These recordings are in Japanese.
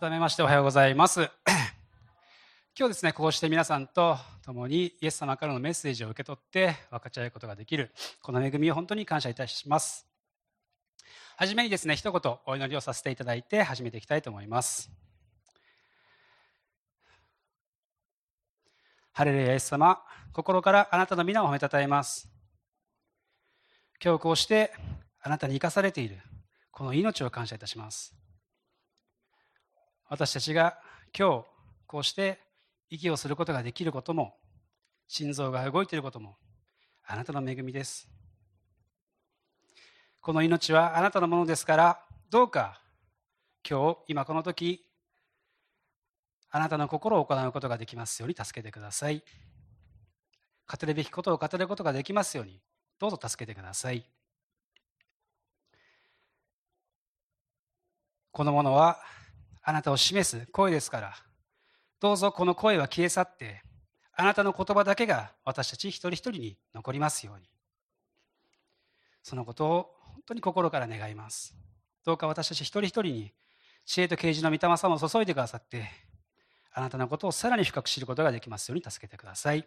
改めましておはようございます。今日ですね、こうして皆さんと共にイエス様からのメッセージを受け取って分かち合うことができる、この恵みを本当に感謝いたします。はじめにですね、一言お祈りをさせていただいて始めていきたいと思います。ハレルヤイエス様、心からあなたの皆を褒めたたえます。今日こうしてあなたに生かされている、この命を感謝いたします。私たちが今日こうして息をすることができることも心臓が動いていることもあなたの恵みです。この命はあなたのものですからどうか今日今この時あなたの心を行うことができますように助けてください。語るべきことを語ることができますようにどうぞ助けてください。このものはあなたを示す声ですから、どうぞこの声は消え去って、あなたの言葉だけが私たち一人一人に残りますように。そのことを本当に心から願います。どうか私たち一人一人に知恵と啓示の御霊様を注いでくださって、あなたのことをさらに深く知ることができますように助けてください。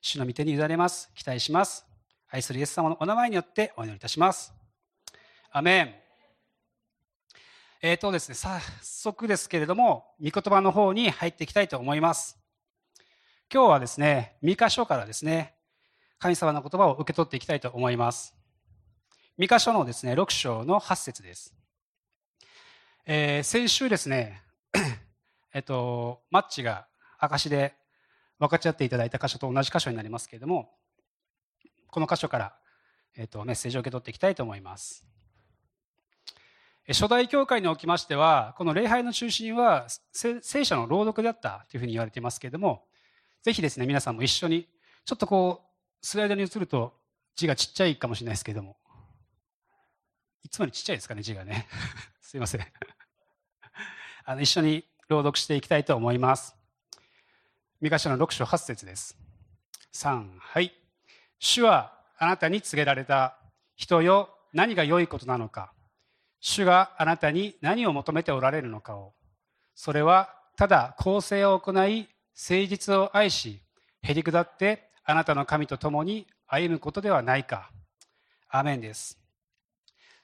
主の御手に委ねます。期待します。愛するイエス様のお名前によってお祈りいたします。アメン。えっ、ー、とですね、早速ですけれども、御言葉の方に入っていきたいと思います。今日はですね、三箇所からですね、神様の言葉を受け取っていきたいと思います。三箇所のですね、6章の8節です。えー、先週ですね、えっと、マッチが証で分かち合っていただいた箇所と同じ箇所になりますけれども、この箇所から、えっと、メッセージを受け取っていきたいと思います。初代教会におきましては、この礼拝の中心は聖書の朗読であったというふうに言われていますけれども、ぜひですね、皆さんも一緒に、ちょっとこう、スライドに移ると字がちっちゃいかもしれないですけれども、いつもよりちっちゃいですかね、字がね。すいません。あの一緒に朗読していきたいと思います。三箇所の6章8節です。3、はい。主はあなたに告げられた人よ、何が良いことなのか。主があなたに何を求めておられるのかを。それはただ公正を行い誠実を愛しへり下ってあなたの神と共に歩むことではないか。アメンです。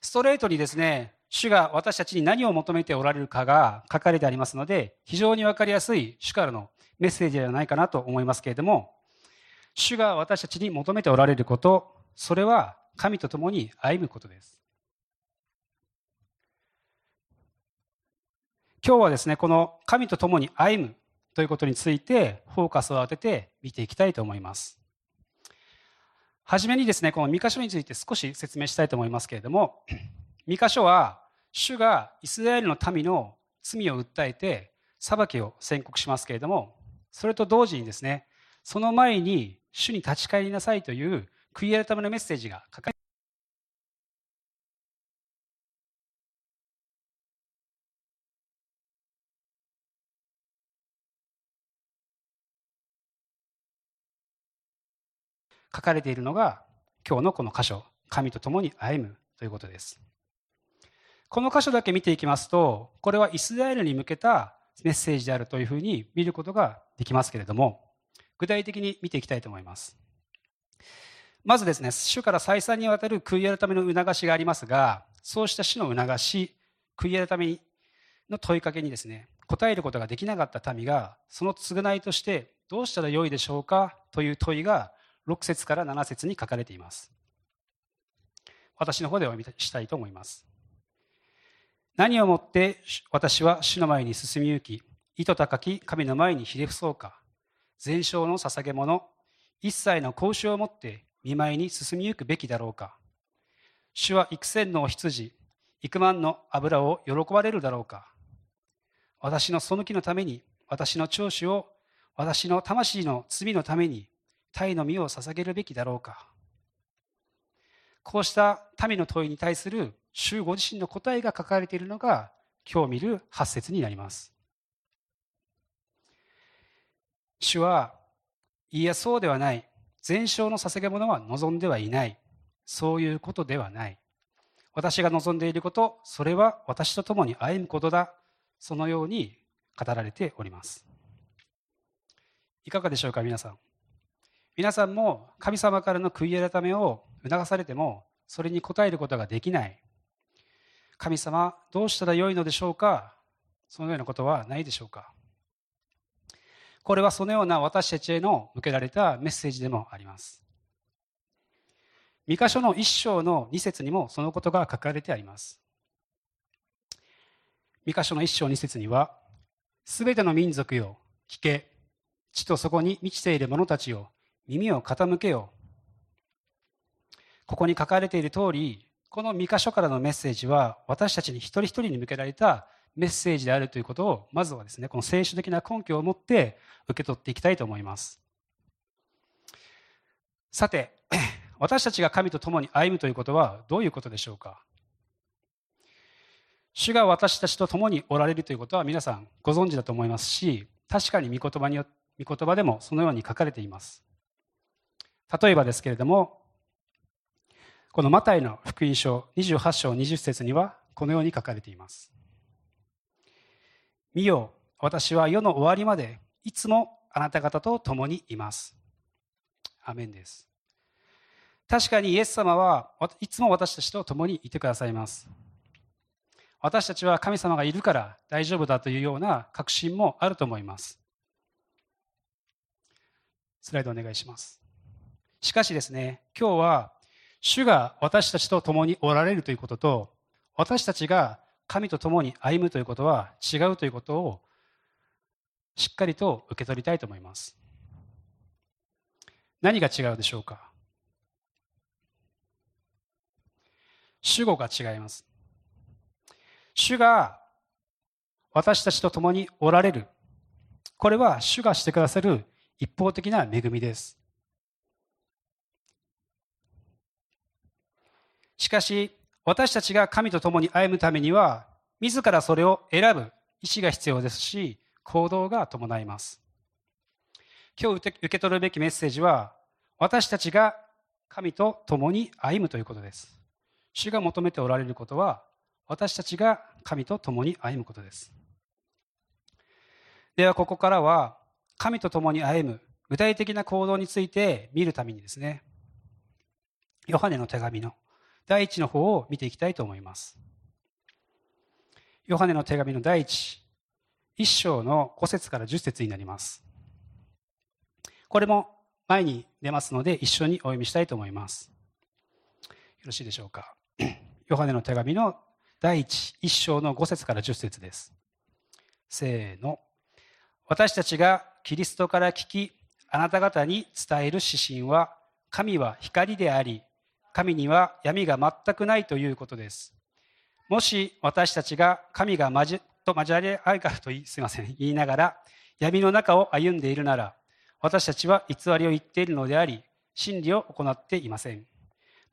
ストレートにですね主が私たちに何を求めておられるかが書かれてありますので非常に分かりやすい主からのメッセージではないかなと思いますけれども主が私たちに求めておられることそれは神と共に歩むことです。今日はですね、この神と共に歩むということについてフォーカスを当てて見ていきたいと思います。はじめにですね、この三箇所について少し説明したいと思いますけれども、三箇所は主がイスラエルの民の罪を訴えて裁きを宣告しますけれども、それと同時にですね、その前に主に立ち返りなさいという悔い改めのメッセージが書かれ書かれているのが今日のこの箇所神と共に歩むということです。この箇所だけ見ていきますとこれはイスラエルに向けたメッセージであるというふうに見ることができますけれども具体的に見ていきたいと思います。まずですね主から再三にわたる悔い改めの促しがありますがそうした主の促し悔い改めの問いかけにですね答えることができなかった民がその償いとしてどうしたらよいでしょうかという問いが6節から7節に書かれています。私の方でお読みしたいと思います。何をもって私は主の前に進みゆき、意図高き神の前にひれ伏そうか、全焼の捧げ物、一切の交渉をもって見舞いに進みゆくべきだろうか。主は幾千の羊、幾万の油を喜ばれるだろうか。私のその木のために、私の長子を、私の魂の罪のために、鯛の身を捧げるべきだろうかこうした民の問いに対する主ご自身の答えが書かれているのが今日見る8節になります主はいやそうではない全焼の捧げ物は望んではいないそういうことではない私が望んでいることそれは私と共に歩むことだそのように語られておりますいかがでしょうか皆さん皆さんも神様からの悔い改めを促されてもそれに応えることができない神様どうしたらよいのでしょうかそのようなことはないでしょうかこれはそのような私たちへの向けられたメッセージでもあります三箇所の一章の二節にもそのことが書かれてあります三箇所の一章二節にはすべての民族よ聞け。地とそこに満ちている者たちよ耳を傾けよここに書かれている通りこの三箇所からのメッセージは私たちに一人一人に向けられたメッセージであるということをまずはですねこの聖書的な根拠を持って受け取っていきたいと思います。さて 私たちが神と共に歩むということはどういうことでしょうか？主が私たちと共におられるということは皆さんご存知だと思いますし確かに御言葉によ御言葉でもそのように書かれています。例えばですけれどもこのマタイの福音書28章20節にはこのように書かれています。見よ私は世の終わりまでいつもあなた方と共にいます。アメンです。確かにイエス様はいつも私たちと共にいてくださいます。私たちは神様がいるから大丈夫だというような確信もあると思います。スライドお願いします。しかしですね今日は主が私たちと共におられるということと私たちが神と共に歩むということは違うということをしっかりと受け取りたいと思います。何が違うでしょうか？主語が違います。主が私たちと共におられる。これは主がしてくださる一方的な恵みです。しかし私たちが神と共に歩むためには、自らそれを選ぶ意思が必要ですし、行動が伴います。今日受け取るべきメッセージは、私たちが神と共に歩むということです。主が求めておられることは、私たちが神と共に歩むことです。では、ここからは、神と共に歩む具体的な行動について見るためにですね、ヨハネの手紙の第一の方を見ていきたいと思います。ヨハネの手紙の第一、一章の5節から10節になります。これも前に出ますので一緒にお読みしたいと思います。よろしいでしょうか。ヨハネの手紙の第一、一章の5節から10節です。せーの。私たちがキリストから聞き、あなた方に伝える指針は、神は光であり、神には闇が全くないということです。もし私たちが神が交と交わり合いかとすいません言いながら闇の中を歩んでいるなら私たちは偽りを言っているのであり真理を行っていません。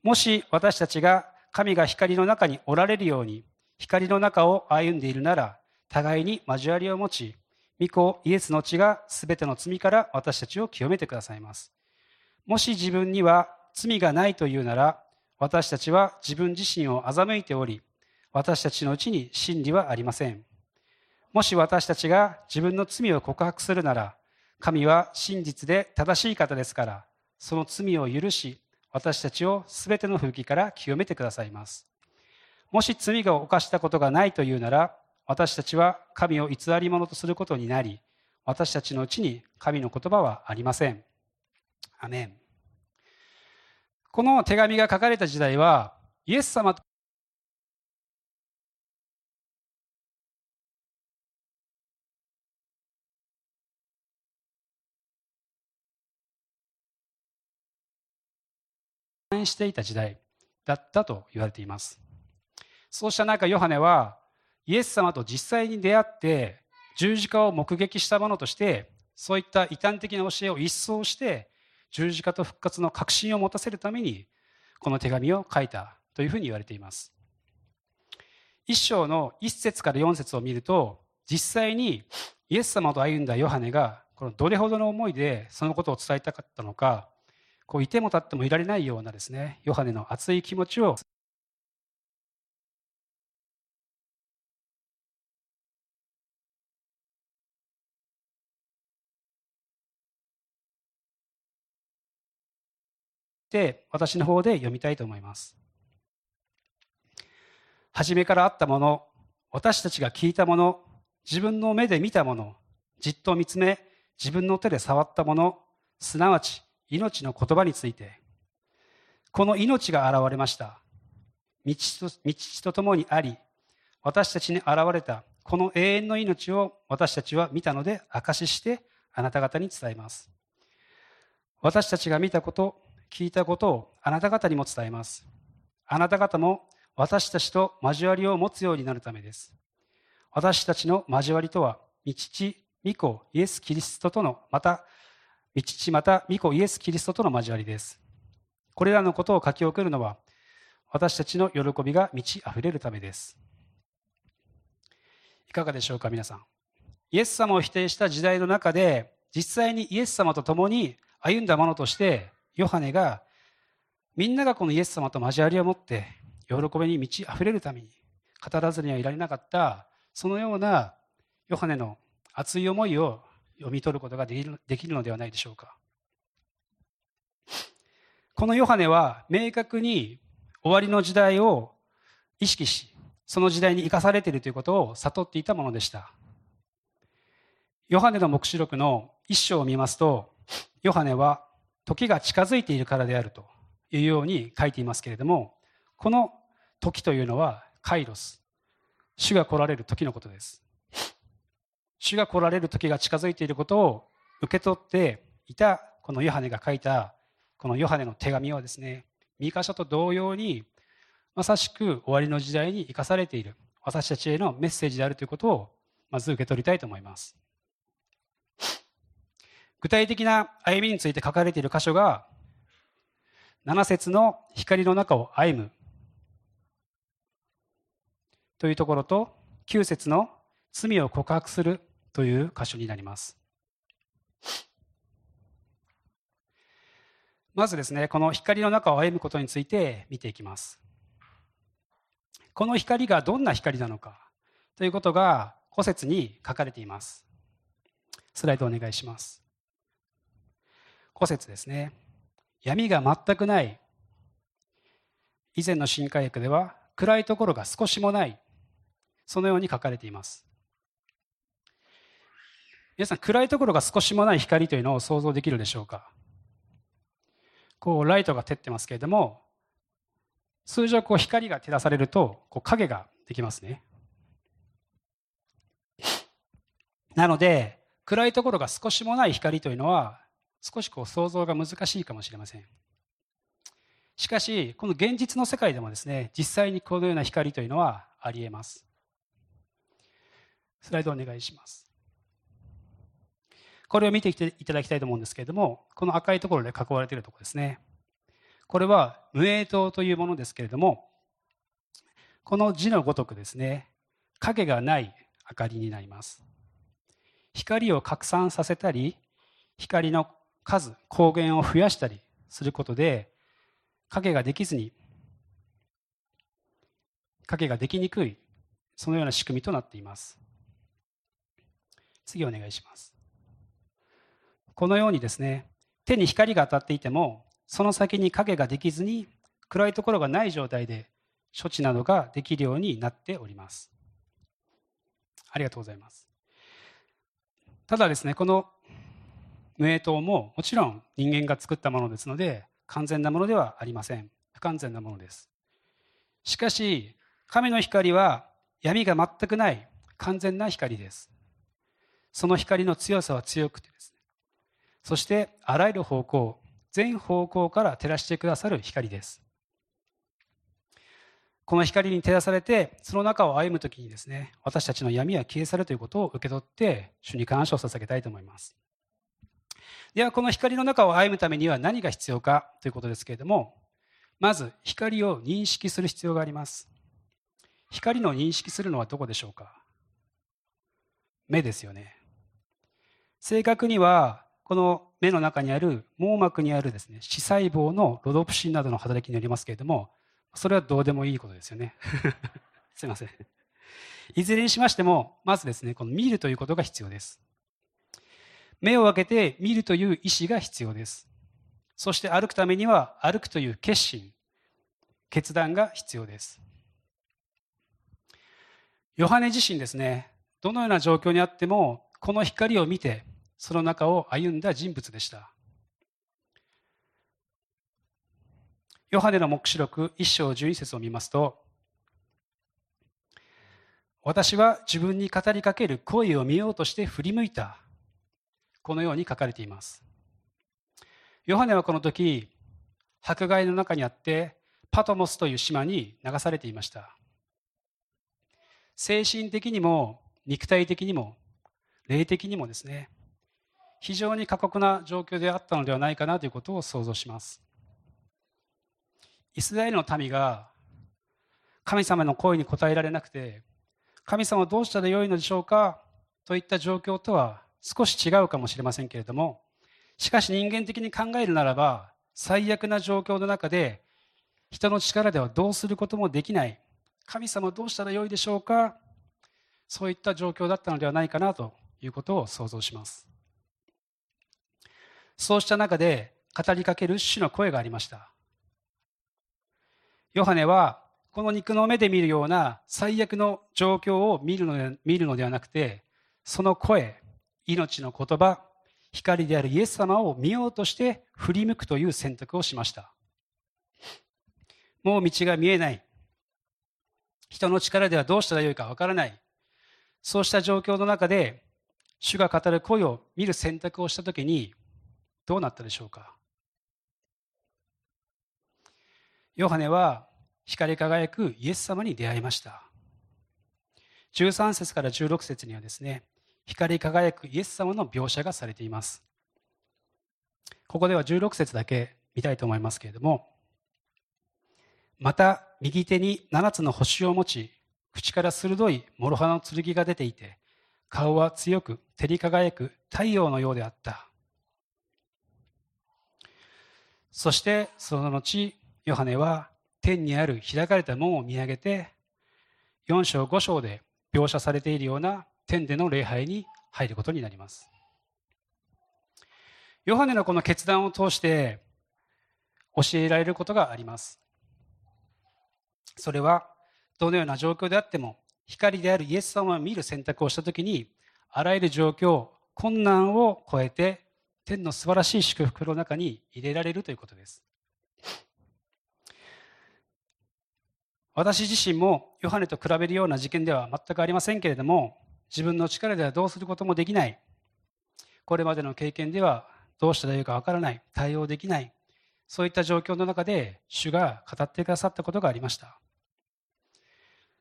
もし私たちが神が光の中におられるように光の中を歩んでいるなら互いに交わりを持ち御子イエスの血が全ての罪から私たちを清めてくださいます。もし自分には罪がないというなら私たちは自分自身を欺いており私たちのうちに真理はありません。もし私たちが自分の罪を告白するなら神は真実で正しい方ですからその罪を許し私たちを全ての風紀から清めてくださいます。もし罪が犯したことがないというなら私たちは神を偽り者とすることになり私たちのうちに神の言葉はありません。アメン。この手紙が書かれた時代はイエス様としていた時代だったと言われています。そうした中ヨハネはイエス様と実際に出会って十字架を目撃したものとしてそういった異端的な教えを一掃して十字架と復活の確信を持たせるためにこの手紙を書いたというふうに言われています。一章の一節から四節を見ると実際にイエス様と歩んだヨハネがこのどれほどの思いでそのことを伝えたかったのかこういても立ってもいられないようなですねヨハネの熱い気持ちをて私の方で読みたいと思います。初めからあったもの、私たちが聞いたもの、自分の目で見たもの、じっと見つめ、自分の手で触ったもの、すなわち命の言葉について、この命が現れました。道とと共にあり、私たちに現れたこの永遠の命を私たちは見たので証ししてあなた方に伝えます。私たちが見たこと、聞いたことをあなた方にも伝えます。あなた方も私たちと交わりを持つようになるためです。私たちの交わりとは、御父、御子、イエス・キリストとの、また、御父、また、御子、イエス・キリストとの交わりです。これらのことを書き送るのは、私たちの喜びが満ち溢れるためです。いかがでしょうか、皆さん。イエス様を否定した時代の中で、実際にイエス様と共に歩んだものとして、ヨハネが、みんながこのイエス様と交わりを持って、喜びに満ち溢れるために、語らずにはいられなかった、そのようなヨハネの熱い思いを読み取ることができるできるのではないでしょうか。このヨハネは明確に終わりの時代を意識し、その時代に生かされているということを悟っていたものでした。ヨハネの黙示録の一章を見ますと、ヨハネは時が近づいているからであるというように書いていますけれども、この時というのはカイロス。主が来られる時のことです。主が来られる時が近づいていることを受け取っていたこのヨハネが書いたこのヨハネの手紙はですね、ミカ書と同様にまさしく終わりの時代に生かされている私たちへのメッセージであるということをまず受け取りたいと思います。具体的な歩みについて書かれている箇所が7節の光の中を歩むというところと9節の罪を告白するという箇所になります。まずですね、この光の中を歩むことについて見ていきます。この光がどんな光なのかということが古説に書かれています。スライドお願いします。古説ですね。闇が全くない。以前の新科学では暗いところが少しもない。そのように書かれています。皆さん、暗いところが少しもない光というのを想像できるでしょうか？こう、ライトが照ってますけれども、通常こう光が照らされるとこう影ができますね。なので暗いところが少しもない光というのは少しこう想像が難しいかもしれません。しかしこの現実の世界でもですね実際にこのような光というのはありえます。スライドお願いします。これを見ていただきたいと思うんですけれどもこの赤いところで囲われているところですね。これは無影灯というものですけれども、この字のごとくですね、影がない明かりになります。光を拡散させたり、光の数、光源を増やしたりすることで、影ができずに、影ができにくい、そのような仕組みとなっています。次お願いします。このようにですね、手に光が当たっていても、その先に影ができずに暗いところがない状態で処置などができるようになっております。ありがとうございます。ただですね、この無影灯ももちろん人間が作ったものですので完全なものではありません。不完全なものです。しかし、神の光は闇が全くない完全な光です。その光の強さは強くてですね、そしてあらゆる方向、全方向から照らしてくださる光です。この光に照らされて、その中を歩むときにですね、私たちの闇は消え去るということを受け取って、主に感謝を捧げたいと思います。では、この光の中を歩むためには何が必要かということですけれども、まず光を認識する必要があります。光の認識するのはどこでしょうか？目ですよね。正確にはこの目の中にある網膜にあるですね、視細胞のロドプシンなどの働きによりますけれども、それはどうでもいいことですよね。すいません。いずれにしましても、まずですね、この見るということが必要です。目を開けて見るという意思が必要です。そして歩くためには歩くという決心決断が必要です。ヨハネ自身ですねどのような状況にあってもこの光を見てその中を歩んだ人物でした。ヨハネの黙示録一章十二節を見ますと私は自分に語りかける声を見ようとして振り向いた。このように書かれています。ヨハネはこの時迫害の中にあってパトモスという島に流されていました。精神的にも肉体的にも霊的にもですね非常に過酷な状況であったのではないかなということを想像します。イスラエルの民が神様の声に応えられなくて神様はどうしたらよいのでしょうかといった状況とは少し違うかもしれませんけれどもしかし人間的に考えるならば最悪な状況の中で人の力ではどうすることもできない。神様どうしたらよいでしょうか？そういった状況だったのではないかなということを想像します。そうした中で語りかける主の声がありました。ヨハネはこの肉の目で見るような最悪の状況を見るので見るのではなくてその声命の言葉光であるイエス様を見ようとして振り向くという選択をしました。もう道が見えない。人の力ではどうしたらよいかわからない。そうした状況の中で主が語る声を見る選択をしたときにどうなったでしょうか。ヨハネは光り輝くイエス様に出会いました。13節から16節にはですね光り輝くイエス様の描写がされています。ここでは16節だけ見たいと思いますけれどもまた右手に7つの星を持ち口から鋭い諸刃の剣が出ていて顔は強く照り輝く太陽のようであった。そしてその後ヨハネは天にある開かれた門を見上げて4章5章で描写されているような天での礼拝に入ることになります。ヨハネのこの決断を通して教えられることがあります。それはどのような状況であっても光であるイエス様を見る選択をした時にあらゆる状況困難を超えて天の素晴らしい祝福の中に入れられるということです。私自身もヨハネと比べるような事件では全くありませんけれども自分の力ではどうすることもできない。これまでの経験ではどうしたらいいかわからない。対応できない。そういった状況の中で主が語ってくださったことがありました。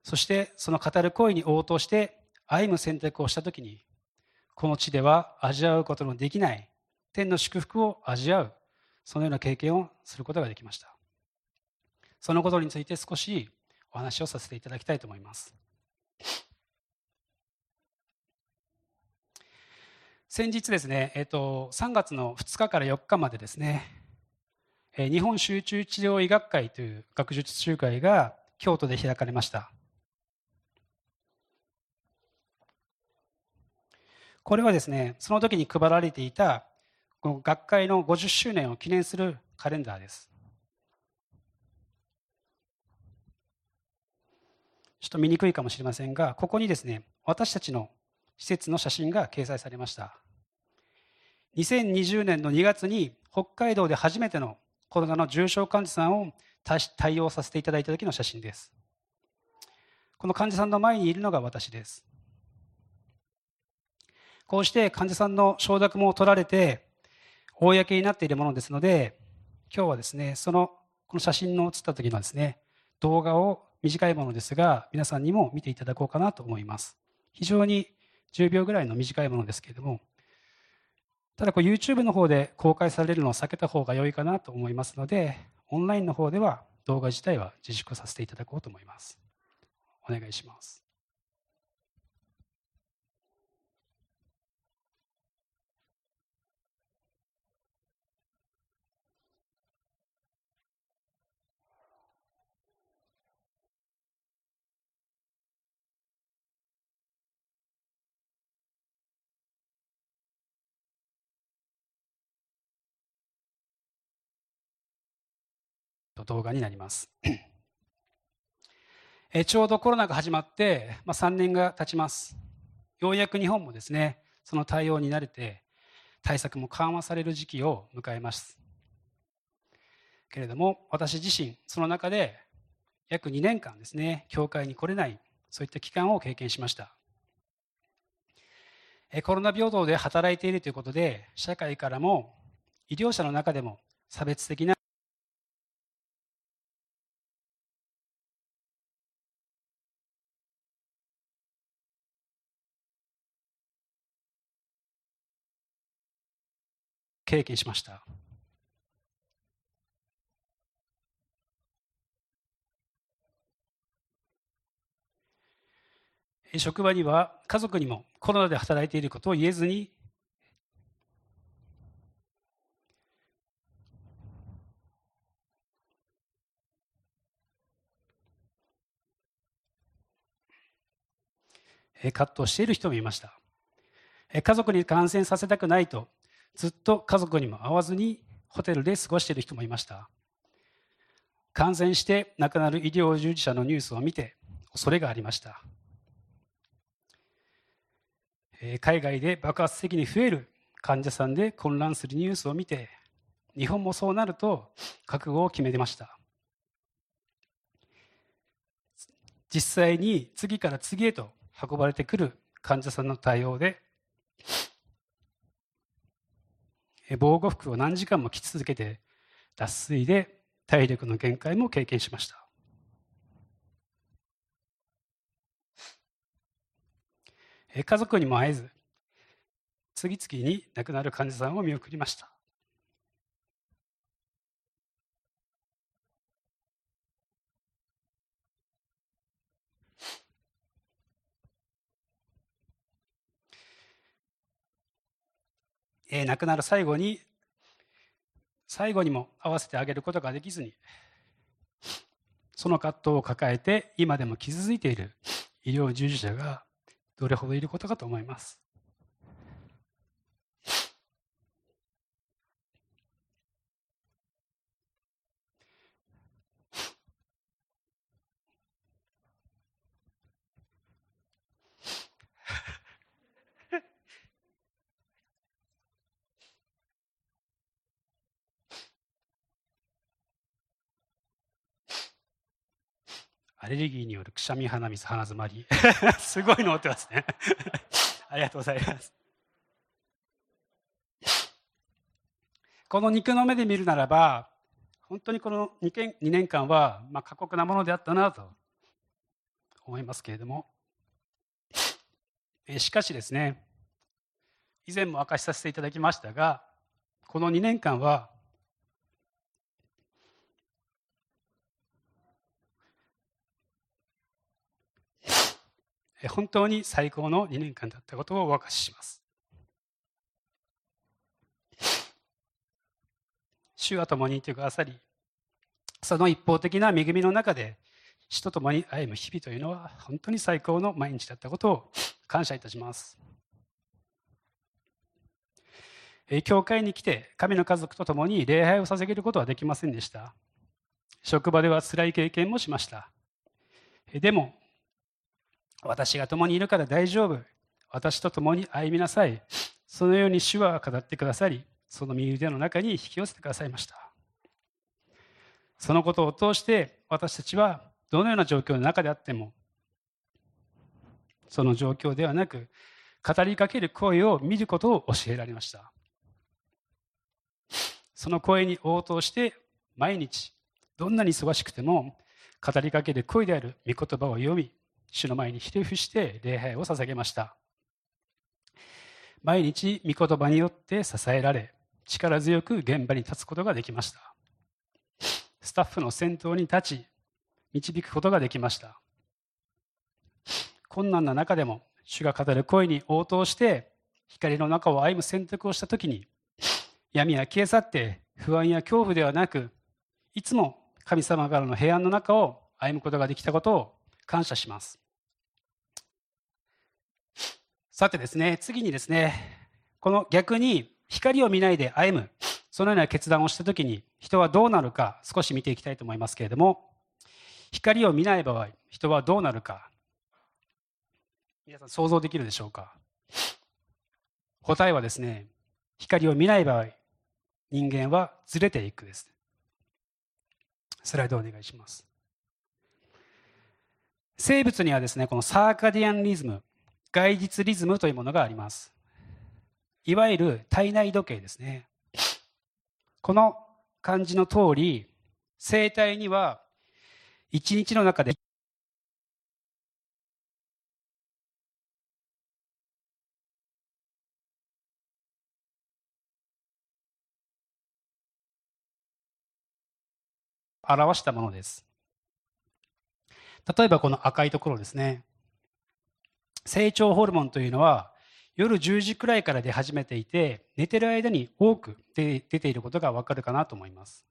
そしてその語る声に応答して歩む選択をした時にこの地では味わうことのできない。天の祝福を味わう。そのような経験をすることができました。そのことについて少しお話をさせていただきたいと思います。先日ですね、えっと、3月の2日から4日までですね、日本集中治療医学会という学術集会が京都で開かれました。これはですね、その時に配られていたこの学会の50周年を記念するカレンダーです。ちょっと見にくいかもしれませんが、ここにですね、私たちの施設の写真が掲載されました。2020年の2月に北海道で初めてのコロナの重症患者さんを対応させていただいた時の写真です。この患者さんの前にいるのが私です。こうして患者さんの承諾も取られて、公になっているものですので、今日はですね、その、この写真の写った時のですね、動画を短いものですが、皆さんにも見ていただこうかなと思います。非常に10秒ぐらいの短いものですけれども、ただこう YouTube の方で公開されるのを避けた方が良いかなと思いますので、オンラインの方では動画自体は自粛させていただこうと思います。お願いします。動画になります。えちょうどコロナが始まって、まあ、3年が経ちます。ようやく日本もですねその対応に慣れて対策も緩和される時期を迎えます。けれども私自身その中で約2年間ですね教会に来れないそういった期間を経験しました。コロナ病棟で働いているということで社会からも医療者の中でも差別的な経験しました。職場には家族にもコロナで働いていることを言えずに葛藤している人もいました家族に感染させたくないとずっと家族にも会わずにホテルで過ごしている人もいました。感染して亡くなる医療従事者のニュースを見て恐れがありました。海外で爆発的に増える患者さんで混乱するニュースを見て日本もそうなると覚悟を決めてました。実際に次から次へと運ばれてくる患者さんの対応で防護服を何時間も着続けて脱水で体力の限界も経験しました。家族にも会えず次々に亡くなる患者さんを見送りました。えー、亡くなる最後に最後にも合わせてあげることができずにその葛藤を抱えて今でも傷ついている医療従事者がどれほどいることかと思います。アレルギーによるくしゃみ鼻水鼻詰まり。すごいのってますね。ありがとうございます。この肉の目で見るならば本当にこの 2, 2年間はまあ過酷なものであったなと思いますけれども。えしかしですね以前も明かしさせていただきましたがこの2年間は本当に最高の2年間だったことをお明かしします。主は共にいてくださり、その一方的な恵みの中で、死と共に歩む日々というのは本当に最高の毎日だったことを感謝いたします。教会に来て神の家族と共に礼拝を捧げることはできませんでした。職場では辛い経験もしました。でも私が共にいるから大丈夫。私と共に歩みなさい。そのように主は語ってくださり、その右腕の中に引き寄せてくださいました。そのことを通して私たちはどのような状況の中であっても、その状況ではなく、語りかける声を見ることを教えられました。その声に応答して、毎日、どんなに忙しくても、語りかける声である御言葉を読み、主の前にひれ伏して礼拝を捧げました。毎日御言葉によって支えられ力強く現場に立つことができました。スタッフの先頭に立ち導くことができました。困難な中でも主が語る声に応答して光の中を歩む選択をした時に闇は消え去って不安や恐怖ではなくいつも神様からの平安の中を歩むことができたことを感謝します。さてですね、次にですね、この逆に光を見ないで歩む、そのような決断をしたときに人はどうなるか少し見ていきたいと思いますけれども光を見ない場合人はどうなるか皆さん想像できるでしょうか？答えはですね光を見ない場合人間はずれていくです。スライドお願いします。生物にはですねこのサーカディアンリズム外実リズムというものがあります。いわゆる体内時計ですね。この漢字の通り生体には一日の中で表したものです。例えばこの赤いところですね。成長ホルモンというのは夜10時くらいから出始めていて寝てる間に多く出ていることがわかるかなと思います。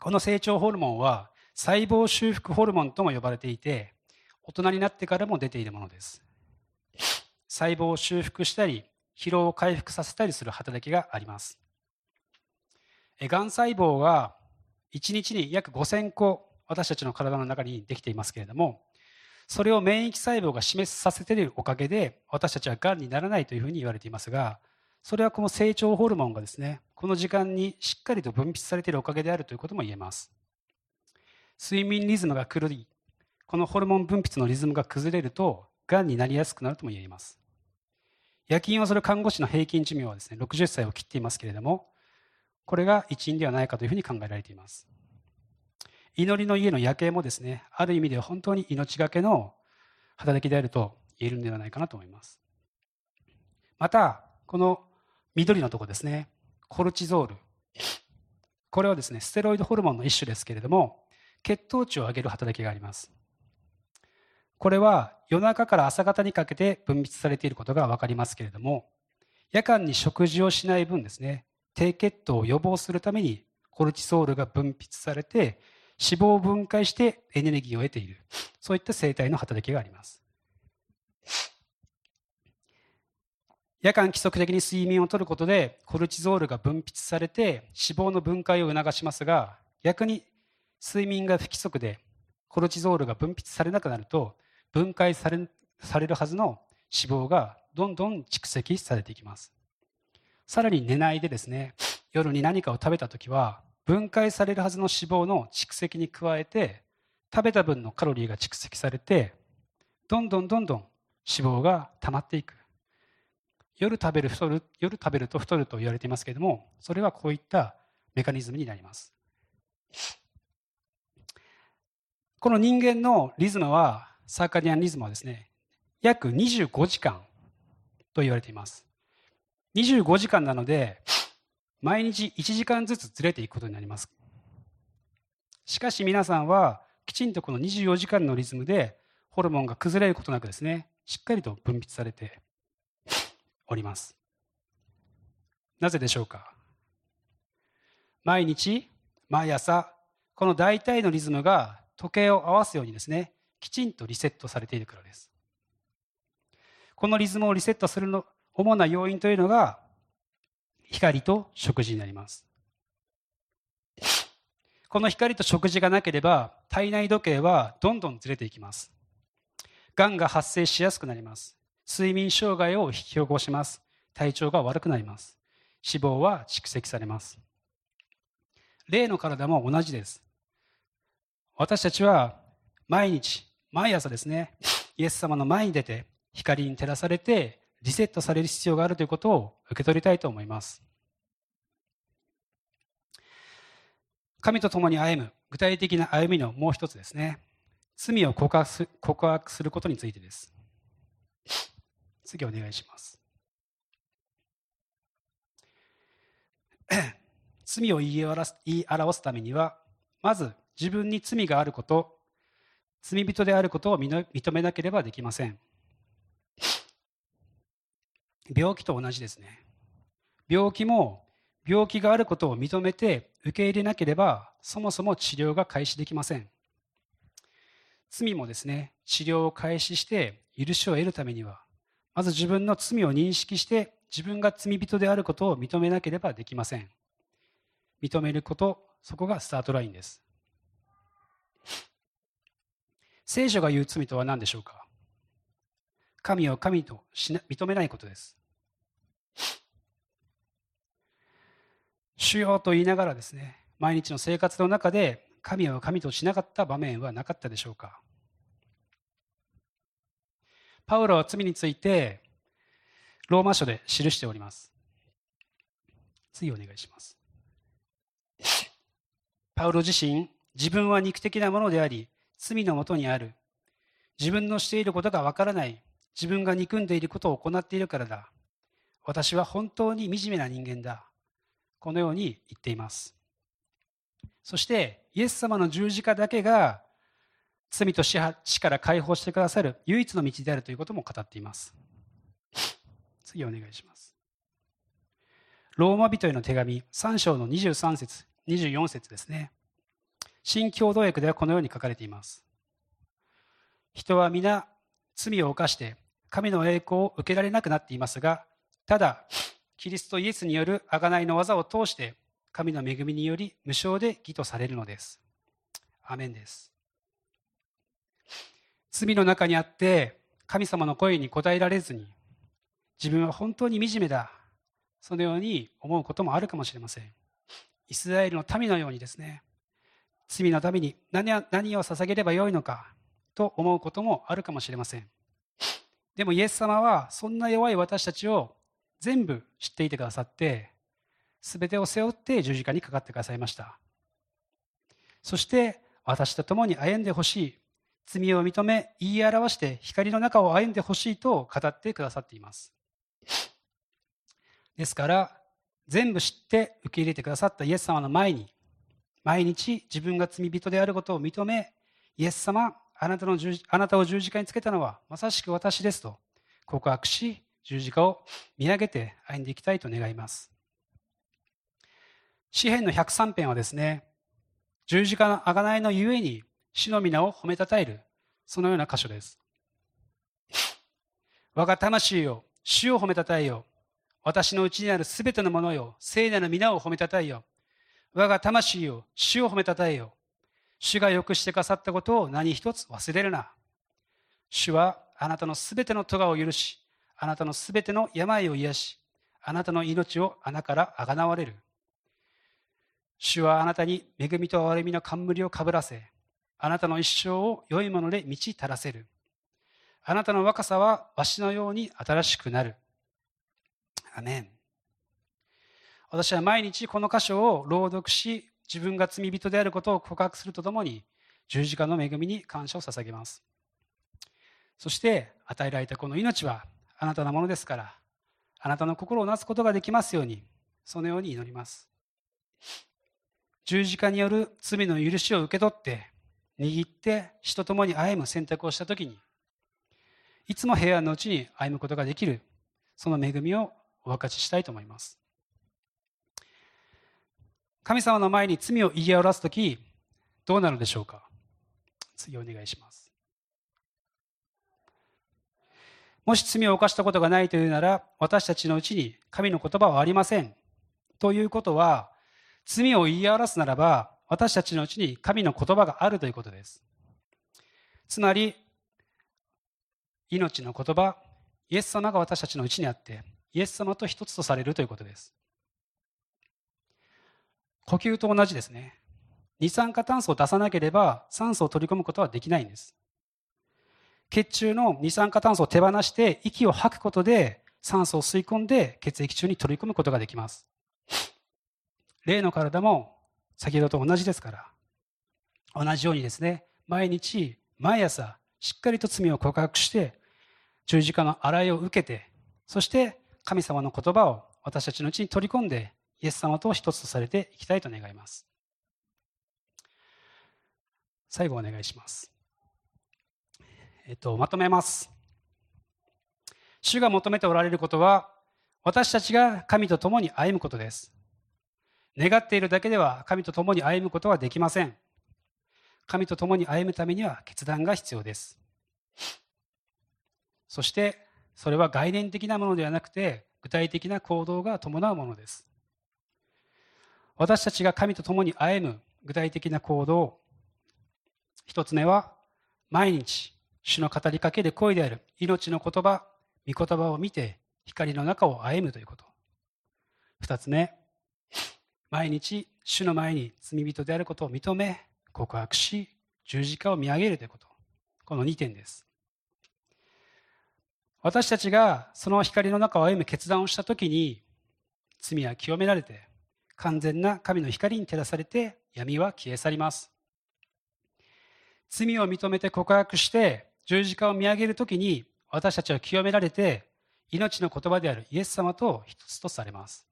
この成長ホルモンは細胞修復ホルモンとも呼ばれていて大人になってからも出ているものです。細胞を修復したり疲労を回復させたりする働きがあります。がん細胞が1日に約5000個私たちの体の中にできていますけれどもそれを免疫細胞が示させているおかげで私たちはがんにならないというふうに言われていますがそれはこの成長ホルモンがですねこの時間にしっかりと分泌されているおかげであるということも言えます。睡眠リズムが狂いこのホルモン分泌のリズムが崩れるとがんになりやすくなるとも言えます。夜勤をする看護師の平均寿命はですね60歳を切っていますけれどもこれが一因ではないかというふうに考えられています。祈りの家の夜景もですねある意味では本当に命がけの働きであると言えるんではないかなと思います。またこの緑のとこですねコルチゾール。これはですねステロイドホルモンの一種ですけれども血糖値を上げる働きがあります。これは夜中から朝方にかけて分泌されていることが分かりますけれども夜間に食事をしない分ですね低血糖を予防するためにコルチソールが分泌されて脂肪を分解してエネルギーを得ている。そういった生態の働きがあります。夜間規則的に睡眠をとることでコルチゾールが分泌されて脂肪の分解を促しますが逆に睡眠が不規則でコルチゾールが分泌されなくなると分解されされるはずの脂肪がどんどん蓄積されていきます。さらに寝ないでですね夜に何かを食べた時は分解されるはずの脂肪の蓄積に加えて食べた分のカロリーが蓄積されてどんどんどんどん脂肪が溜まっていく。夜食べる太る夜食べると太ると言われていますけれどもそれはこういったメカニズムになります。この人間のリズムはサーカディアンリズムはですね約25時間と言われています。25時間なので毎日1時間ずつずれていくことになります。しかし皆さんはきちんとこの24時間のリズムでホルモンが崩れることなくですねしっかりと分泌されております。なぜでしょうか？毎日毎朝この大体のリズムが時計を合わすようにですねきちんとリセットされているからです。このリズムをリセットするの主な要因というのが光と食事になります。この光と食事がなければ体内時計はどんどんずれていきます。がんが発生しやすくなります。睡眠障害を引き起こします。体調が悪くなります。脂肪は蓄積されます。霊の体も同じです。私たちは毎日毎朝ですねイエス様の前に出て光に照らされてリセットされる必要があるということを受け取りたいと思います。神と共に歩む具体的な歩みのもう一つですね。罪を告白す告白することについてです。次お願いします。罪を言い表す言い表すためにはまず自分に罪があること罪人であることを認めなければできません。病気と同じですね。病気も病気があることを認めて受け入れなければそもそも治療が開始できません。罪もですね治療を開始して許しを得るためにはまず自分の罪を認識して自分が罪人であることを認めなければできません。認めることそこがスタートラインです。聖書が言う罪とは何でしょうか？神を神と認めないことです。主よと言いながらですね毎日の生活の中で神を神としなかった場面はなかったでしょうか。パウロは罪についてローマ書で記しております。次お願いします。パウロ自身自分は肉的なものであり罪のもとにある。自分のしていることがわからない。自分が憎んでいることを行っているからだ。私は本当に惨めな人間だ。このように言っています。そしてイエス様の十字架だけが罪と死から解放してくださる唯一の道であるということも語っています。次お願いします。ローマ人への手紙3章の23節24節ですね。新共同訳ではこのように書かれています。人は皆罪を犯して神の栄光を受けられなくなっていますがただキリストイエスによる贖いの技を通して神の恵みにより無償で義とされるのです。アメンです。罪の中にあって神様の声に応えられずに自分は本当に惨めだそのように思うこともあるかもしれませんイスラエルの民のようにですね罪のために何何を捧げればよいのかと思うこともあるかもしれませんでもイエス様はそんな弱い私たちを全部知っていてくださって全てを背負って十字架にかかってくださいました。そして私と共に歩んでほしい罪を認め言い表して光の中を歩んでほしいと語ってくださっています。ですから全部知って受け入れてくださったイエス様の前に毎日自分が罪人であることを認めイエス様あなたのあなたを十字架につけたのはまさしく私ですと告白し十字架を見上げて歩んでいきたいと願います。詩篇の103編はですね、十字架の贖いのゆえに主の皆を褒めたたえる、そのような箇所です。我が魂よ、主を褒めたたえよ。私のうちにあるすべてのものよ、聖なる皆を褒めたたえよ。我が魂よ、主を褒めたたえよ。主がよくしてくださったことを何一つ忘れるな。主はあなたのすべての咎を許し、あなたのすべての病を癒し、あなたの命を穴からあがなわれる。主はあなたに恵みと憐れみの冠をかぶらせ、あなたの一生を良いもので満ち足らせる。あなたの若さはわしのように新しくなる。アメン。私は毎日この箇所を朗読し、自分が罪人であることを告白するとともに、十字架の恵みに感謝を捧げます。そして与えられたこの命はあなたのものですからあなたの心をなすことができますようにそのように祈ります。十字架による罪の許しを受け取って握って死と共に歩む選択をした時にいつも平安のうちに歩むことができるその恵みをお分かちしたいと思います。神様の前に罪を言い表す時どうなるでしょうか？次お願いします。もし罪を犯したことがないというなら、私たちのうちに神の言葉はありません。ということは、罪を言い表すならば、私たちのうちに神の言葉があるということです。つまり、命の言葉、イエス様が私たちのうちにあって、イエス様と一つとされるということです。呼吸と同じですね。二酸化炭素を出さなければ酸素を取り込むことはできないんです。血中の二酸化炭素を手放して息を吐くことで酸素を吸い込んで血液中に取り込むことができます。例の体も先ほどと同じですから、同じようにですね、毎日、毎朝、しっかりと罪を告白して、十字架の洗いを受けて、そして神様の言葉を私たちのうちに取り込んで、イエス様と一つとされていきたいと願います。最後お願いします。えっと、まとめます。主が求めておられることは、私たちが神と共に歩むことです。願っているだけでは神と共に歩むことはできません。神と共に歩むためには決断が必要です。そして、それは概念的なものではなくて具体的な行動が伴うものです私たちが神と共に歩む具体的な行動一つ目は毎日主の語りかける声である。命の言葉御言葉を見て光の中を歩むということ。二つ目。毎日主の前に罪人であることを認め告白し十字架を見上げるということ。この2点です。私たちがその光の中を歩む決断をした時に罪は清められて完全な神の光に照らされて闇は消え去ります。罪を認めて告白して十字架を見上げる時に私たちは清められて命の言葉であるイエス様と一つとされます。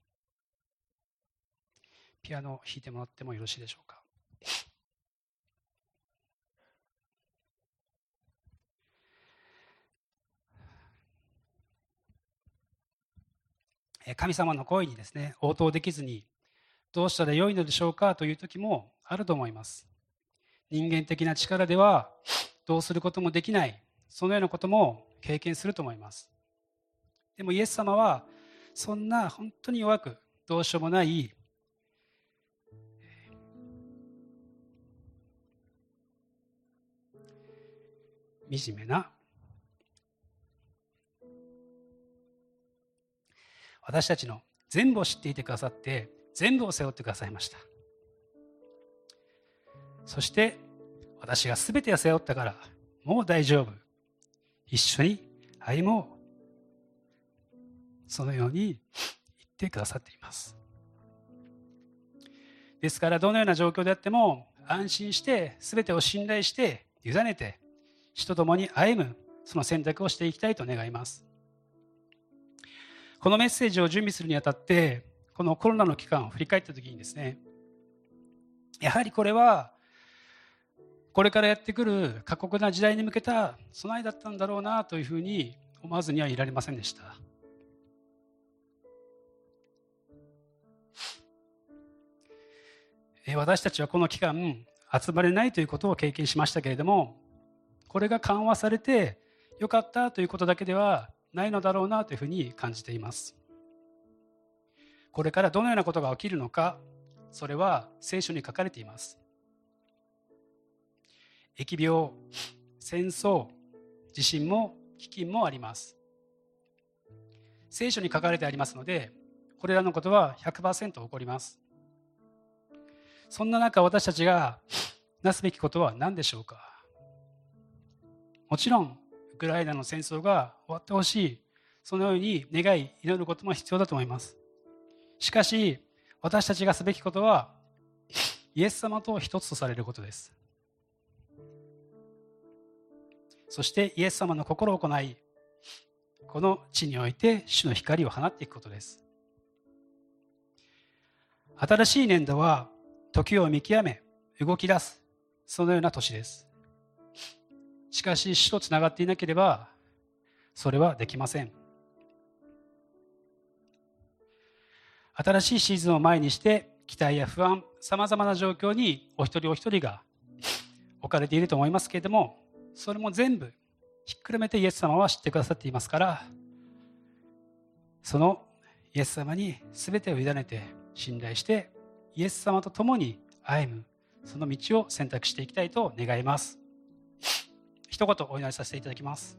ピアノを弾いてもらってもよろしいでしょうか。神様の声にですね応答できずにどうしたらよいのでしょうかという時もあると思います。人間的な力ではどうすることもできない。そのようなことも経験すると思います。でもイエス様はそんな本当に弱くどうしようもない惨めな私たちの全部を知っていてくださって全部を背負ってくださいました。そして私が全てを背負ったからもう大丈夫。一緒に歩もう。そのように言ってくださっています。ですからどのような状況であっても安心して全てを信頼して委ねて死と共に歩むその選択をしていきたいと願います。このメッセージを準備するにあたってこのコロナの期間を振り返った時にですねやはりこれはこれからやってくる過酷な時代に向けた備えだったんだろうなというふうに思わずにはいられませんでした。私たちはこの期間集まれないということを経験しましたけれどもこれが緩和されてよかったということだけではないのだろうなというふうに感じています。これからどのようなことが起きるのかそれは聖書に書かれています。疫病戦争地震も飢饉もあります。聖書に書かれてありますのでこれらのことは100%起こります。そんな中私たちがなすべきことは何でしょうか？もちろんウクライナの戦争が終わってほしい。そのように願い祈ることも必要だと思います。しかし私たちがすべきことはイエス様と一つとされることです。そしてイエス様の心を行いこの地において主の光を放っていくことです。新しい年度は時を見極め動き出すそのような年です。しかし主とつながっていなければそれはできません。新しいシーズンを前にして期待や不安さまざまな状況にお一人お一人が置かれていると思いますけれどもそれも全部ひっくるめてイエス様は知ってくださっていますからそのイエス様に全てを委ねて信頼してイエス様と共に歩むその道を選択していきたいと願います。一言お祈りさせていただきます。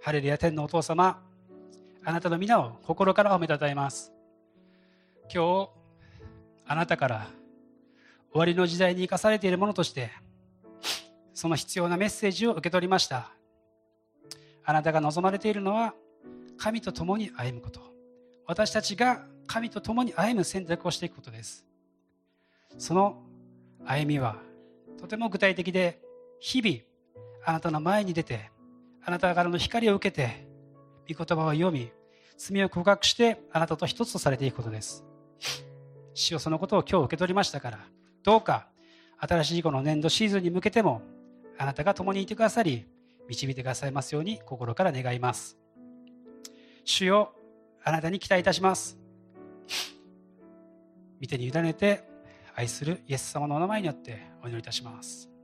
ハレルヤ天のお父様、あなたの皆を心から褒めたたえます。今日、あなたから終わりの時代に生かされているものとして、その必要なメッセージを受け取りました。あなたが望まれているのは、神と共に歩むこと。私たちが神と共に歩む選択をしていくことですその歩みはとても具体的で日々あなたの前に出てあなたからの光を受けて御言葉を読み罪を告白してあなたと一つとされていくことです主よそのことを今日受け取りましたからどうか新しいこの年度シーズンに向けてもあなたが共にいてくださり導いてくださいますように心から願います。主よあなたに期待いたします。見てに委ねて愛するイエス様のお名前によってお祈りいたします。